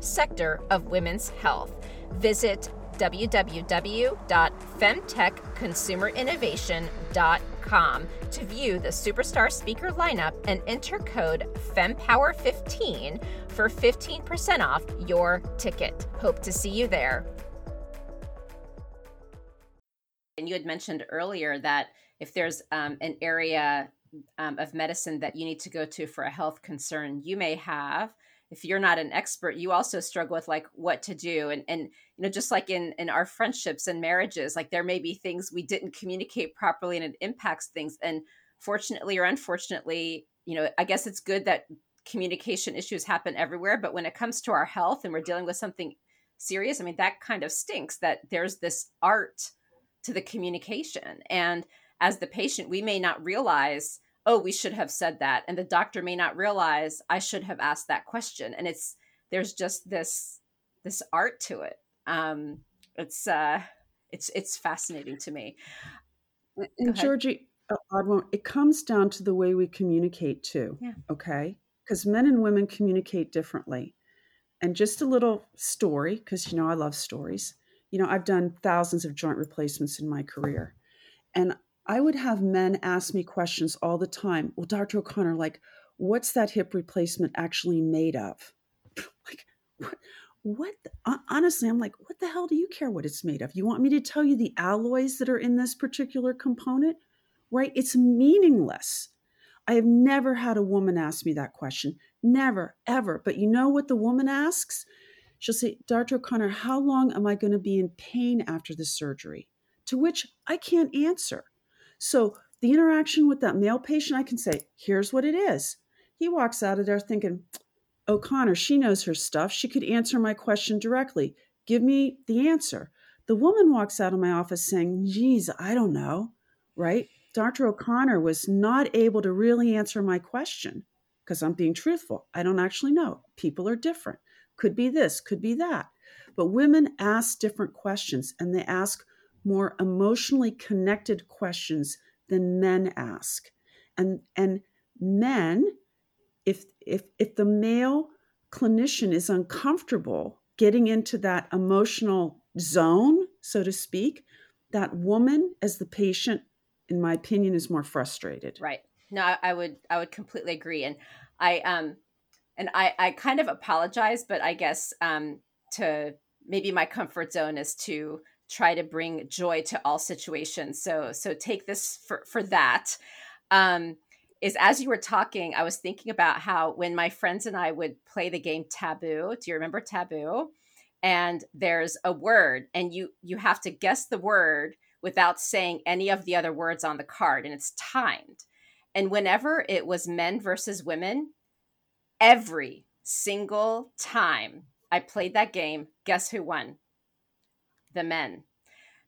sector of women's health. Visit www.femtechconsumerinnovation.com to view the superstar speaker lineup and enter code FEMPOWER15 for 15% off your ticket. Hope to see you there. And you had mentioned earlier that if there's um, an area um, of medicine that you need to go to for a health concern you may have, if you're not an expert you also struggle with like what to do and and you know just like in in our friendships and marriages like there may be things we didn't communicate properly and it impacts things and fortunately or unfortunately you know i guess it's good that communication issues happen everywhere but when it comes to our health and we're dealing with something serious i mean that kind of stinks that there's this art to the communication and as the patient we may not realize oh we should have said that and the doctor may not realize i should have asked that question and it's there's just this this art to it. Um it's uh it's it's fascinating to me. And georgie it comes down to the way we communicate too yeah. okay? Because men and women communicate differently. And just a little story because you know i love stories. You know i've done thousands of joint replacements in my career. And I would have men ask me questions all the time. Well, Dr. O'Connor, like, what's that hip replacement actually made of? *laughs* like, what? What? The, honestly, I'm like, what the hell do you care what it's made of? You want me to tell you the alloys that are in this particular component? Right? It's meaningless. I have never had a woman ask me that question. Never, ever. But you know what the woman asks? She'll say, Dr. O'Connor, how long am I going to be in pain after the surgery? To which I can't answer so the interaction with that male patient, I can say, here's what it is. He walks out of there thinking, O'Connor, she knows her stuff. She could answer my question directly. Give me the answer. The woman walks out of my office saying, geez, I don't know, right? Dr. O'Connor was not able to really answer my question because I'm being truthful. I don't actually know. People are different. Could be this, could be that. But women ask different questions and they ask more emotionally connected questions than men ask. And and men, if if if the male clinician is uncomfortable getting into that emotional zone, so to speak, that woman as the patient, in my opinion, is more frustrated. Right. No, I would I would completely agree. And I um and I I kind of apologize, but I guess um to maybe my comfort zone is to try to bring joy to all situations. So so take this for for that. Um, is as you were talking, I was thinking about how when my friends and I would play the game Taboo. Do you remember Taboo? And there's a word, and you you have to guess the word without saying any of the other words on the card, and it's timed. And whenever it was men versus women, every single time I played that game, guess who won? The men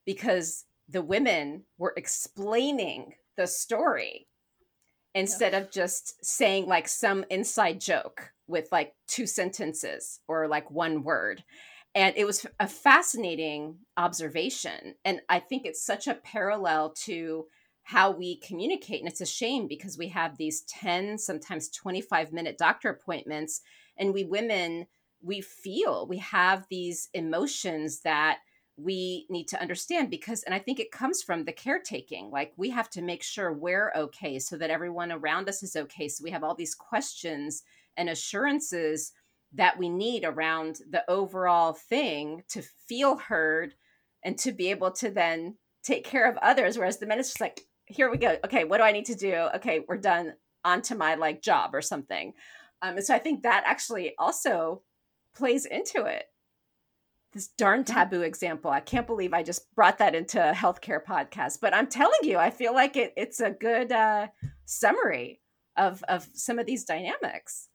because the women were explaining the story instead yeah. of just saying like some inside joke with like two sentences or like one word. And it was a fascinating observation. And I think it's such a parallel to how we communicate. And it's a shame because we have these 10, sometimes 25 minute doctor appointments, and we women we feel we have these emotions that we need to understand because and i think it comes from the caretaking like we have to make sure we're okay so that everyone around us is okay so we have all these questions and assurances that we need around the overall thing to feel heard and to be able to then take care of others whereas the minute's just like here we go. Okay what do i need to do? Okay we're done. Onto my like job or something. Um, and so i think that actually also plays into it this darn taboo example. I can't believe i just brought that into a healthcare podcast but i'm telling you i feel like it, it's a good uh, summary of of some of these dynamics.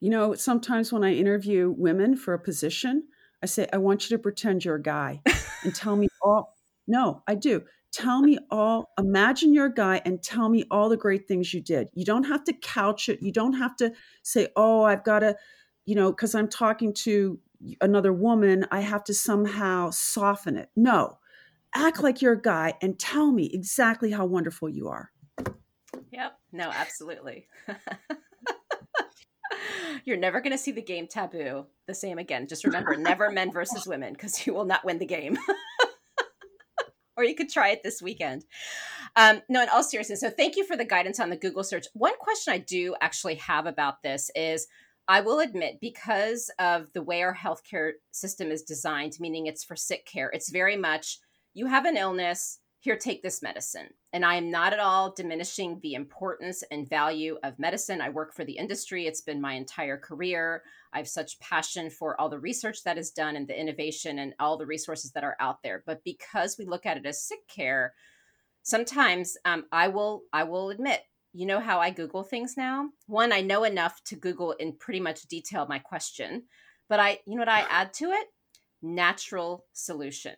You know sometimes when i interview women for a position i say i want you to pretend you're a guy *laughs* and tell me all no i do. Tell me all imagine you're a guy and tell me all the great things you did. You don't have to couch it. You don't have to say oh i've got to you know because i'm talking to another woman i have to somehow soften it. No act like you're a guy and tell me exactly how wonderful you are. Yep. No absolutely. *laughs* You're never going to see the game taboo the same again. Just remember never men versus women because you will not win the game. *laughs* Or you could try it this weekend. Um, no, in all seriousness, so thank you for the guidance on the Google search. One question I do actually have about this is I will admit, because of the way our healthcare system is designed, meaning it's for sick care, it's very much you have an illness, here, take this medicine. And I am not at all diminishing the importance and value of medicine. I work for the industry, it's been my entire career. I have such passion for all the research that is done and the innovation and all the resources that are out there. But because we look at it as sick care, sometimes um, I will I will admit, you know how I Google things now. One, I know enough to Google in pretty much detail my question, but I you know what I add to it? Natural solution.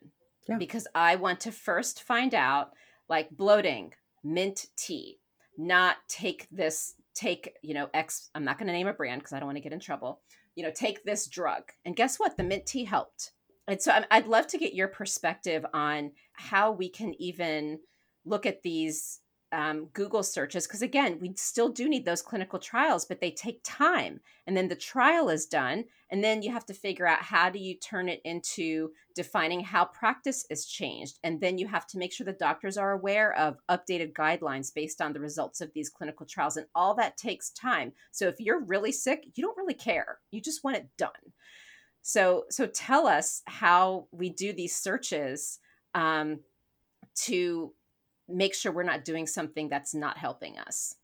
Yeah. Because I want to first find out like bloating, mint tea, not take this take you know x i'm not going to name a brand because i don't want to get in trouble you know, take this drug. And guess what? The mint tea helped. And so I'd love to get your perspective on how we can even look at these um, Google searches, because again, we still do need those clinical trials, but they take time. And then the trial is done. And then you have to figure out how do you turn it into defining how practice is changed. And then you have to make sure the doctors are aware of updated guidelines based on the results of these clinical trials. And all that takes time. So if you're really sick, you don't really care. You just want it done. So, so tell us how we do these searches um, to make sure we're not doing something that's not helping us.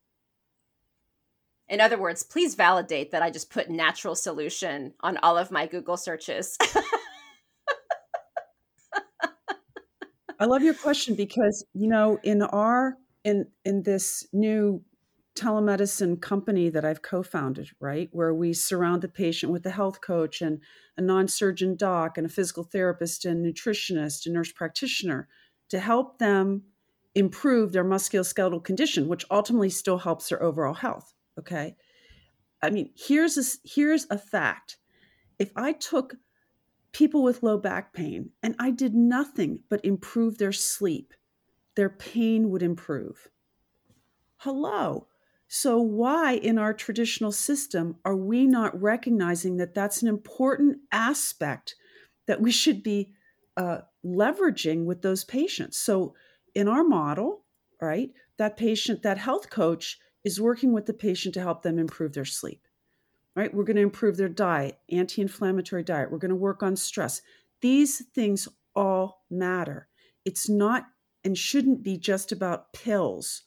In other words, please validate that I just put natural solution on all of my Google searches. *laughs* I love your question because you know in our in in this new telemedicine company that I've co-founded, right, where we surround the patient with a health coach and a non-surgeon doc and a physical therapist and nutritionist and nurse practitioner to help them improve their musculoskeletal condition, which ultimately still helps their overall health. Okay. I mean, here's a, here's a fact. If I took people with low back pain and I did nothing but improve their sleep, their pain would improve. Hello. So, why in our traditional system are we not recognizing that that's an important aspect that we should be uh, leveraging with those patients? So, in our model, right, that patient, that health coach is working with the patient to help them improve their sleep. Right? We're going to improve their diet, anti-inflammatory diet. We're going to work on stress. These things all matter. It's not and shouldn't be just about pills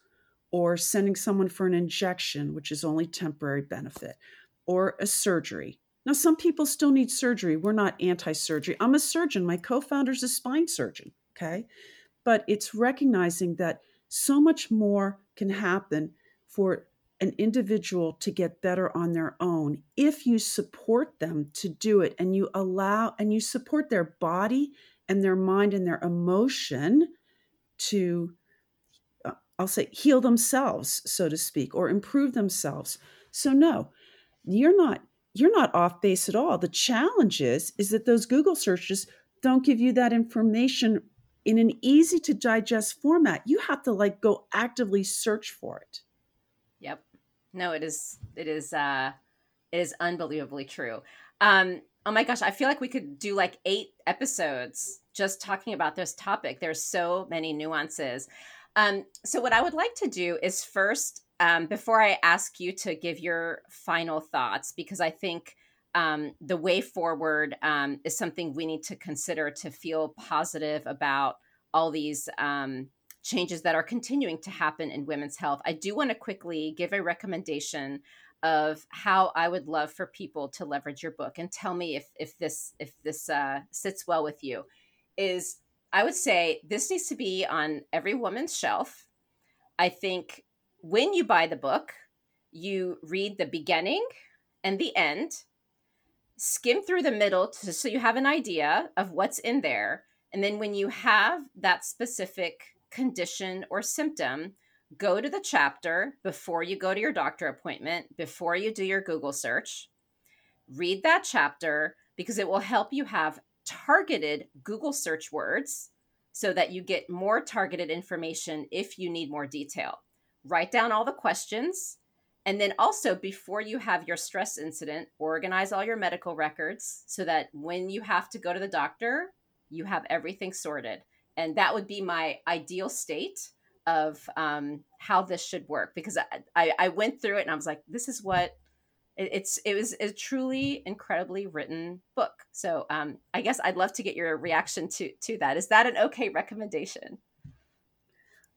or sending someone for an injection, which is only temporary benefit, or a surgery. Now, some people still need surgery. We're not anti surgery. I'm a surgeon. My co founder is a spine surgeon. Okay but it's recognizing that so much more can happen for an individual to get better on their own if you support them to do it and you allow and you support their body and their mind and their emotion to uh, I'll say heal themselves so to speak or improve themselves. So no, you're not you're not off base at all. The challenge is is that those Google searches don't give you that information in an easy to digest format. You have to like go actively search for it. Yep. No, it is it is uh It is unbelievably true. Um, oh my gosh, I feel like we could do like eight episodes just talking about this topic. There's so many nuances. Um, so, what I would like to do is first, um, before I ask you to give your final thoughts, because I think um, the way forward um, is something we need to consider to feel positive about all these um, changes that are continuing to happen in women's health. I do want to quickly give a recommendation of how I would love for people to leverage your book and tell me if if this if this uh, sits well with you. Is I would say this needs to be on every woman's shelf. I think when you buy the book, you read the beginning and the end, skim through the middle to, so you have an idea of what's in there. And then when you have that specific condition or symptom, go to the chapter before you go to your doctor appointment, before you do your Google search. Read that chapter because it will help you have targeted Google search words so that you get more targeted information if you need more detail. Write down all the questions. And then also, before you have your stress incident, organize all your medical records so that when you have to go to the doctor, you have everything sorted. And that would be my ideal state of um, how this should work because I, I, went through it and I was like, this is what it's it was a truly incredibly written book. So um, i guess i'd love to get your reaction to to that. Is that an okay recommendation?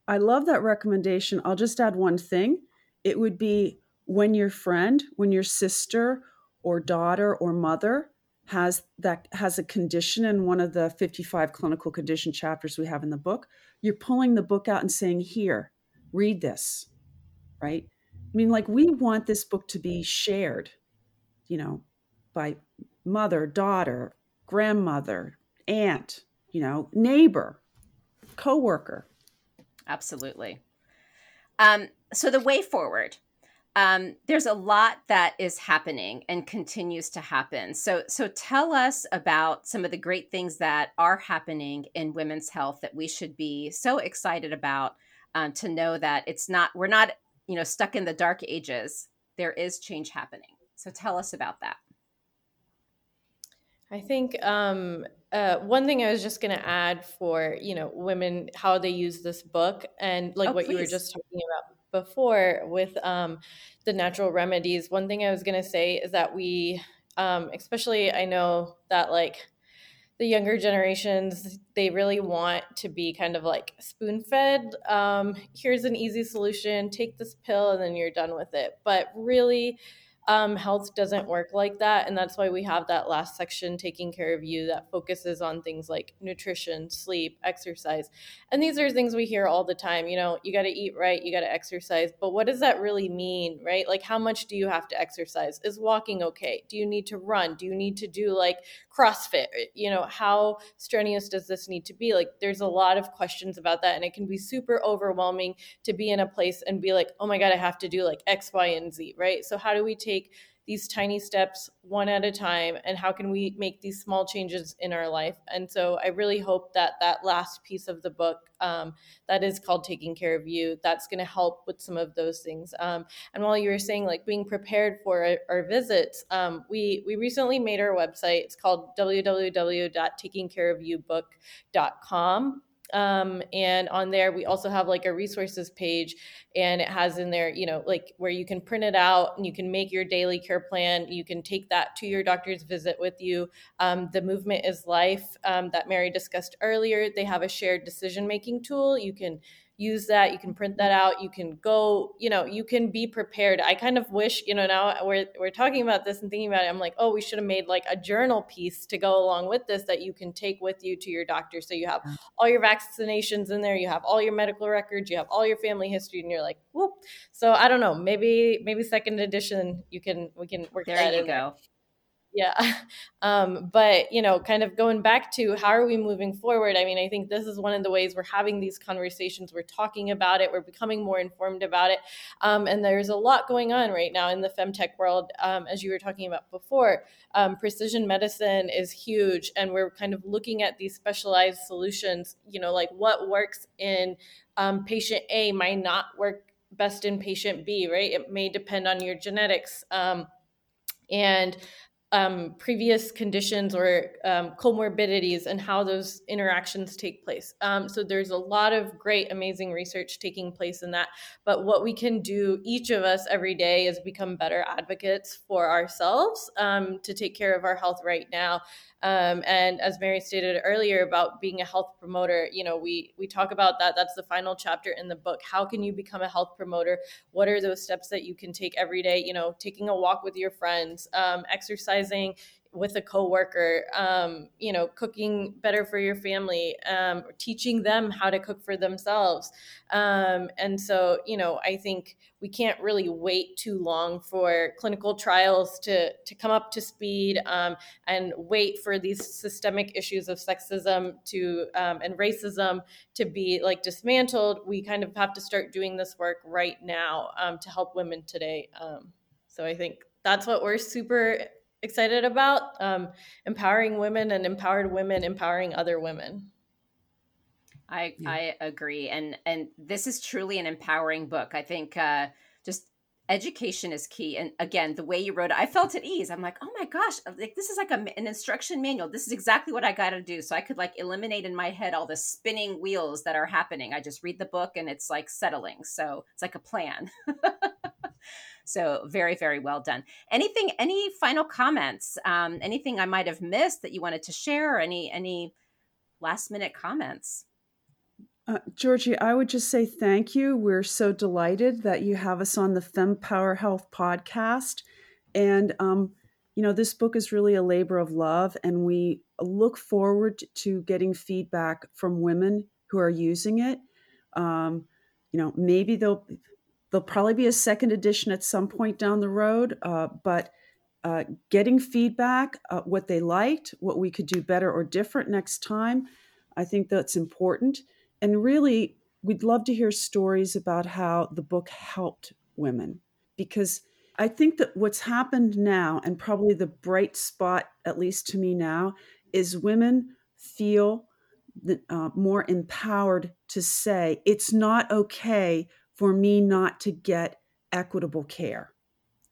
I love that recommendation. I'll just add one thing it would be when your friend when your sister or daughter or mother has that has a condition in one of the 55 clinical condition chapters we have in the book you're pulling the book out and saying here read this right I mean, like, we want this book to be shared, you know, by mother, daughter, grandmother, aunt, you know, neighbor, coworker. Absolutely. Um, so, the way forward. Um, there's a lot that is happening and continues to happen. So, so tell us about some of the great things that are happening in women's health that we should be so excited about. Um, to know that it's not we're not you know stuck in the dark ages there is change happening so tell us about that i think um, uh, one thing i was just going to add for you know women how they use this book and like oh, what please. you were just talking about before with um, the natural remedies one thing i was going to say is that we um, especially i know that like the younger generations they really want to be kind of like spoon fed um, here's an easy solution take this pill and then you're done with it. But really um, health doesn't work like that. And that's why we have that last section, taking care of you, that focuses on things like nutrition, sleep, exercise. And these are things we hear all the time. You know, you got to eat right, you got to exercise. But what does that really mean, right? Like, how much do you have to exercise? Is walking okay? Do you need to run? Do you need to do like CrossFit? You know, how strenuous does this need to be? Like, there's a lot of questions about that. And it can be super overwhelming to be in a place and be like, oh my God, I have to do like X, Y, and Z, right? So, how do we take take these tiny steps one at a time and how can we make these small changes in our life? And so i really hope that that last piece of the book um, that is called taking care of you that's going to help with some of those things. Um, and while you were saying like being prepared for our, our visits um, we we recently made our website. It's called www.takingcareofyoubook.com um, and on there we also have like a resources page and it has in there you know like where you can print it out and you can make your daily care plan. You can take that to your doctor's visit with you. Um, the movement is life um, that mary discussed earlier they have a shared decision making tool. You can use that you can print that out you can go you know you can be prepared. I kind of wish you know now we're, we're talking about this and thinking about it i'm like oh we should have made like a journal piece to go along with this that you can take with you to your doctor. So you have all your vaccinations in there you have all your medical records you have all your family history and you're like whoop. So i don't know maybe maybe second edition you can we can work there that you in go. there yeah. *laughs* Um, but you know kind of going back to how are we moving forward i mean i think this is one of the ways we're having these conversations we're talking about it we're becoming more informed about it. Um, and there's a lot going on right now in the femtech world um, as you were talking about before. Um, precision medicine is huge and we're kind of looking at these specialized solutions you know like what works in um, patient a might not work best in patient b right? It may depend on your genetics um, and um, previous conditions or um, comorbidities and how those interactions take place. Um, so there's a lot of great, amazing research taking place in that. But what we can do, each of us every day, is become better advocates for ourselves um, to take care of our health right now. Um, and as Mary stated earlier about being a health promoter, you know, we we talk about that. That's the final chapter in the book. How can you become a health promoter? What are those steps that you can take every day? You know, taking a walk with your friends, um, exercising with a coworker, um, you know, cooking better for your family, um, teaching them how to cook for themselves. Um, and so, you know, I think we can't really wait too long for clinical trials to, to come up to speed um, and wait for these systemic issues of sexism to um, and racism to be like dismantled. We kind of have to start doing this work right now um, to help women today. so I think that's what we're super excited about um, empowering women and empowered women empowering other women. I yeah. i agree and and this is truly an empowering book. I think uh just education is key and again the way you wrote it i felt at ease. I'm like oh my gosh like this is like a, an instruction manual. This is exactly what i got to do so i could like eliminate in my head all the spinning wheels that are happening. I just read the book and it's like settling so it's like a plan *laughs* So very, very well done. Anything, any final comments? Um, anything I might have missed that you wanted to share? Any any last minute comments? Uh, Georgie, I would just say thank you. We're so delighted that you have us on the Fem Power Health podcast. And, um, you know, this book is really a labor of love, and we look forward to getting feedback from women who are using it. Um, you know, maybe they'll There'll probably be a second edition at some point down the road, uh, but uh, getting feedback, uh, what they liked, what we could do better or different next time, I think that's important. And really, we'd love to hear stories about how the book helped women because I think that what's happened now, and probably the bright spot, at least to me now, is women feel the, uh, more empowered to say it's not okay for me not to get equitable care.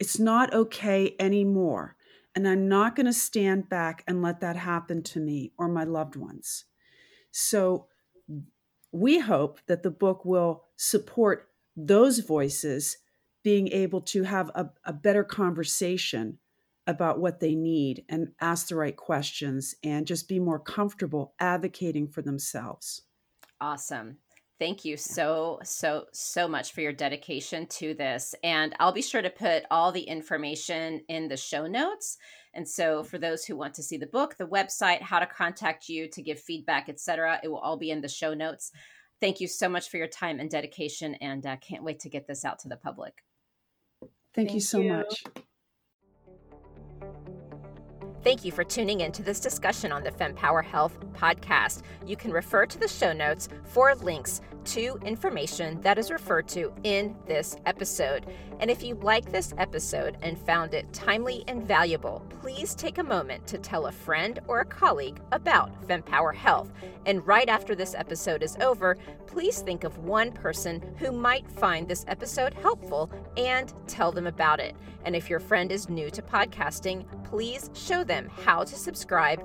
It's not okay anymore. And I'm not going to stand back and let that happen to me or my loved ones. So we hope that the book will support those voices being able to have a, a better conversation about what they need and ask the right questions and just be more comfortable advocating for themselves. Awesome. Thank you so, so, so much for your dedication to this. And I'll be sure to put all the information in the show notes. And so for those who want to see the book, the website, how to contact you to give feedback, etc., it will all be in the show notes. Thank you so much for your time and dedication and uh, can't wait to get this out to the public. Thank, Thank you so you. much. Thank you for tuning in to this discussion on the FemPower Health podcast. You can refer to the show notes for links to information that is referred to in this episode. And if you like this episode and found it timely and valuable, please take a moment to tell a friend or a colleague about FemPower Health. And right after this episode is over, please think of one person who might find this episode helpful and tell them about it. And if your friend is new to podcasting, please show them how to subscribe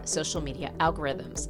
social media algorithms.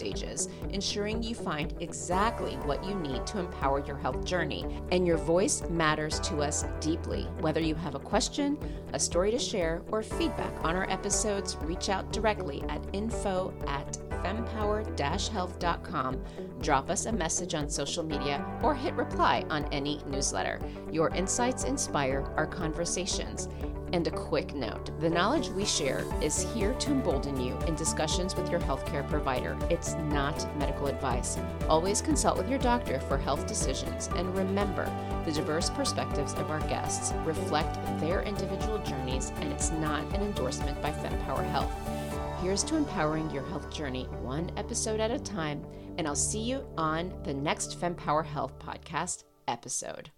stages, ensuring you find exactly what you need to empower your health journey. And your voice matters to us deeply. Whether you have a question, a story to share, or feedback on our episodes, reach out directly at info at fempower-health.com. Drop us a message on social media or hit reply on any newsletter. Your insights inspire our conversations. And a quick note the knowledge we share is here to embolden you in discussions with your healthcare provider. It's not medical advice. Always consult with your doctor for health decisions. And remember, the diverse perspectives of our guests reflect their individual journeys, and it's not an endorsement by FemPower Health. Here's to empowering your health journey one episode at a time, and I'll see you on the next FemPower Health podcast episode.